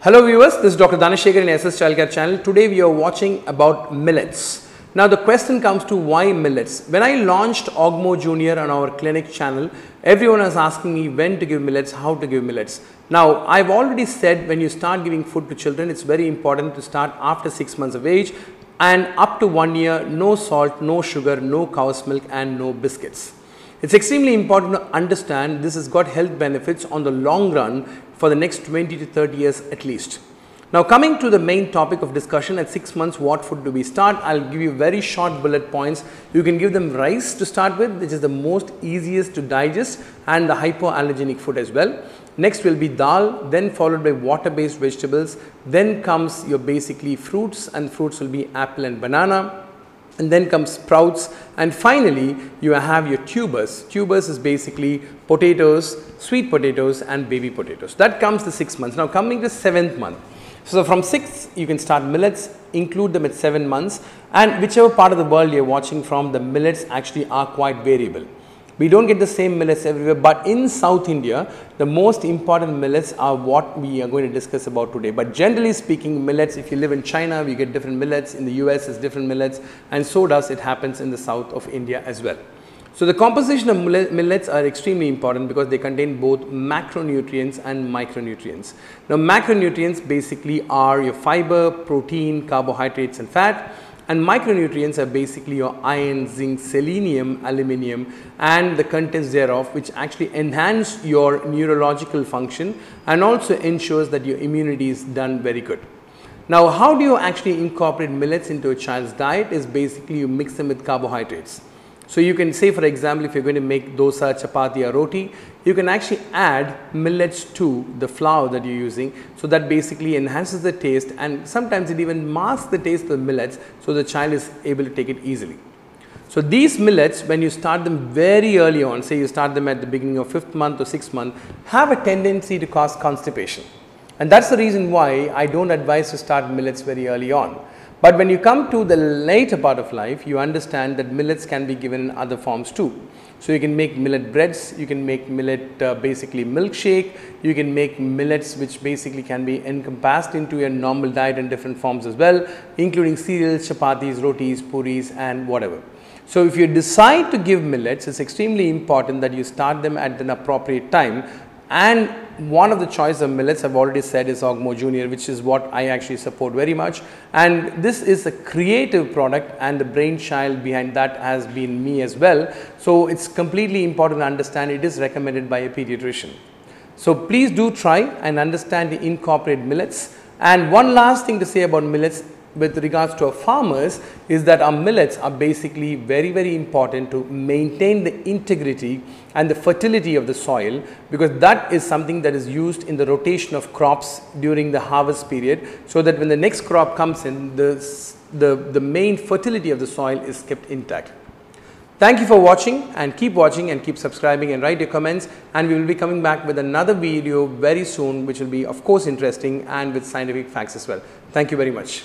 Hello viewers, this is Dr. Dhanashekhar in SS Childcare channel. Today we are watching about millets. Now the question comes to why millets? When I launched Ogmo Junior on our clinic channel, everyone was asking me when to give millets, how to give millets. Now I've already said when you start giving food to children, it's very important to start after 6 months of age and up to 1 year, no salt, no sugar, no cow's milk and no biscuits. It's extremely important to understand this has got health benefits on the long run for the next 20 to 30 years at least. Now coming to the main topic of discussion at 6 months what food do we start, I'll give you very short bullet points. You can give them rice to start with which is the most easiest to digest and the hypoallergenic food as well. Next will be dal then followed by water based vegetables then comes your basically fruits and fruits will be apple and banana and then comes sprouts and finally you have your tubers. Tubers is basically potatoes, sweet potatoes and baby potatoes. That comes the 6 months. Now coming to 7th month. So from 6 you can start millets, include them at 7 months and whichever part of the world you are watching from the millets actually are quite variable. We don't get the same millets everywhere, but in South India, the most important millets are what we are going to discuss about today. But generally speaking, millets, if you live in China, we get different millets. In the US, it's different millets. And so does it happens in the south of India as well. So the composition of millets are extremely important because they contain both macronutrients and micronutrients. Now macronutrients basically are your fiber, protein, carbohydrates and fat and micronutrients are basically your iron, zinc, selenium, aluminium and the contents thereof which actually enhance your neurological function and also ensures that your immunity is done very good. Now how do you actually incorporate millets into a child's diet is basically you mix them with carbohydrates. So you can say for example if you're going to make dosa, chapati or roti, you can actually add millets to the flour that you're using. So that basically enhances the taste and sometimes it even masks the taste of the millets so the child is able to take it easily. So these millets when you start them very early on, say you start them at the beginning of 5th month or 6th month, have a tendency to cause constipation. And that's the reason why I don't advise to start millets very early on. But when you come to the later part of life, you understand that millets can be given in other forms too. So you can make millet breads, you can make millet uh, basically milkshake, you can make millets which basically can be encompassed into your normal diet in different forms as well, including cereals, chapatis, rotis, puris and whatever. So if you decide to give millets, it's extremely important that you start them at an appropriate time and one of the choice of millets I've already said is Ogmo Junior which is what I actually support very much and this is a creative product and the brainchild behind that has been me as well. So it's completely important to understand it is recommended by a pediatrician. So please do try and understand the incorporate millets and one last thing to say about millets with regards to our farmers is that our millets are basically very very important to maintain the integrity and the fertility of the soil because that is something that is used in the rotation of crops during the harvest period so that when the next crop comes in the, the, the main fertility of the soil is kept intact. Thank you for watching and keep watching and keep subscribing and write your comments and we will be coming back with another video very soon which will be of course interesting and with scientific facts as well. Thank you very much.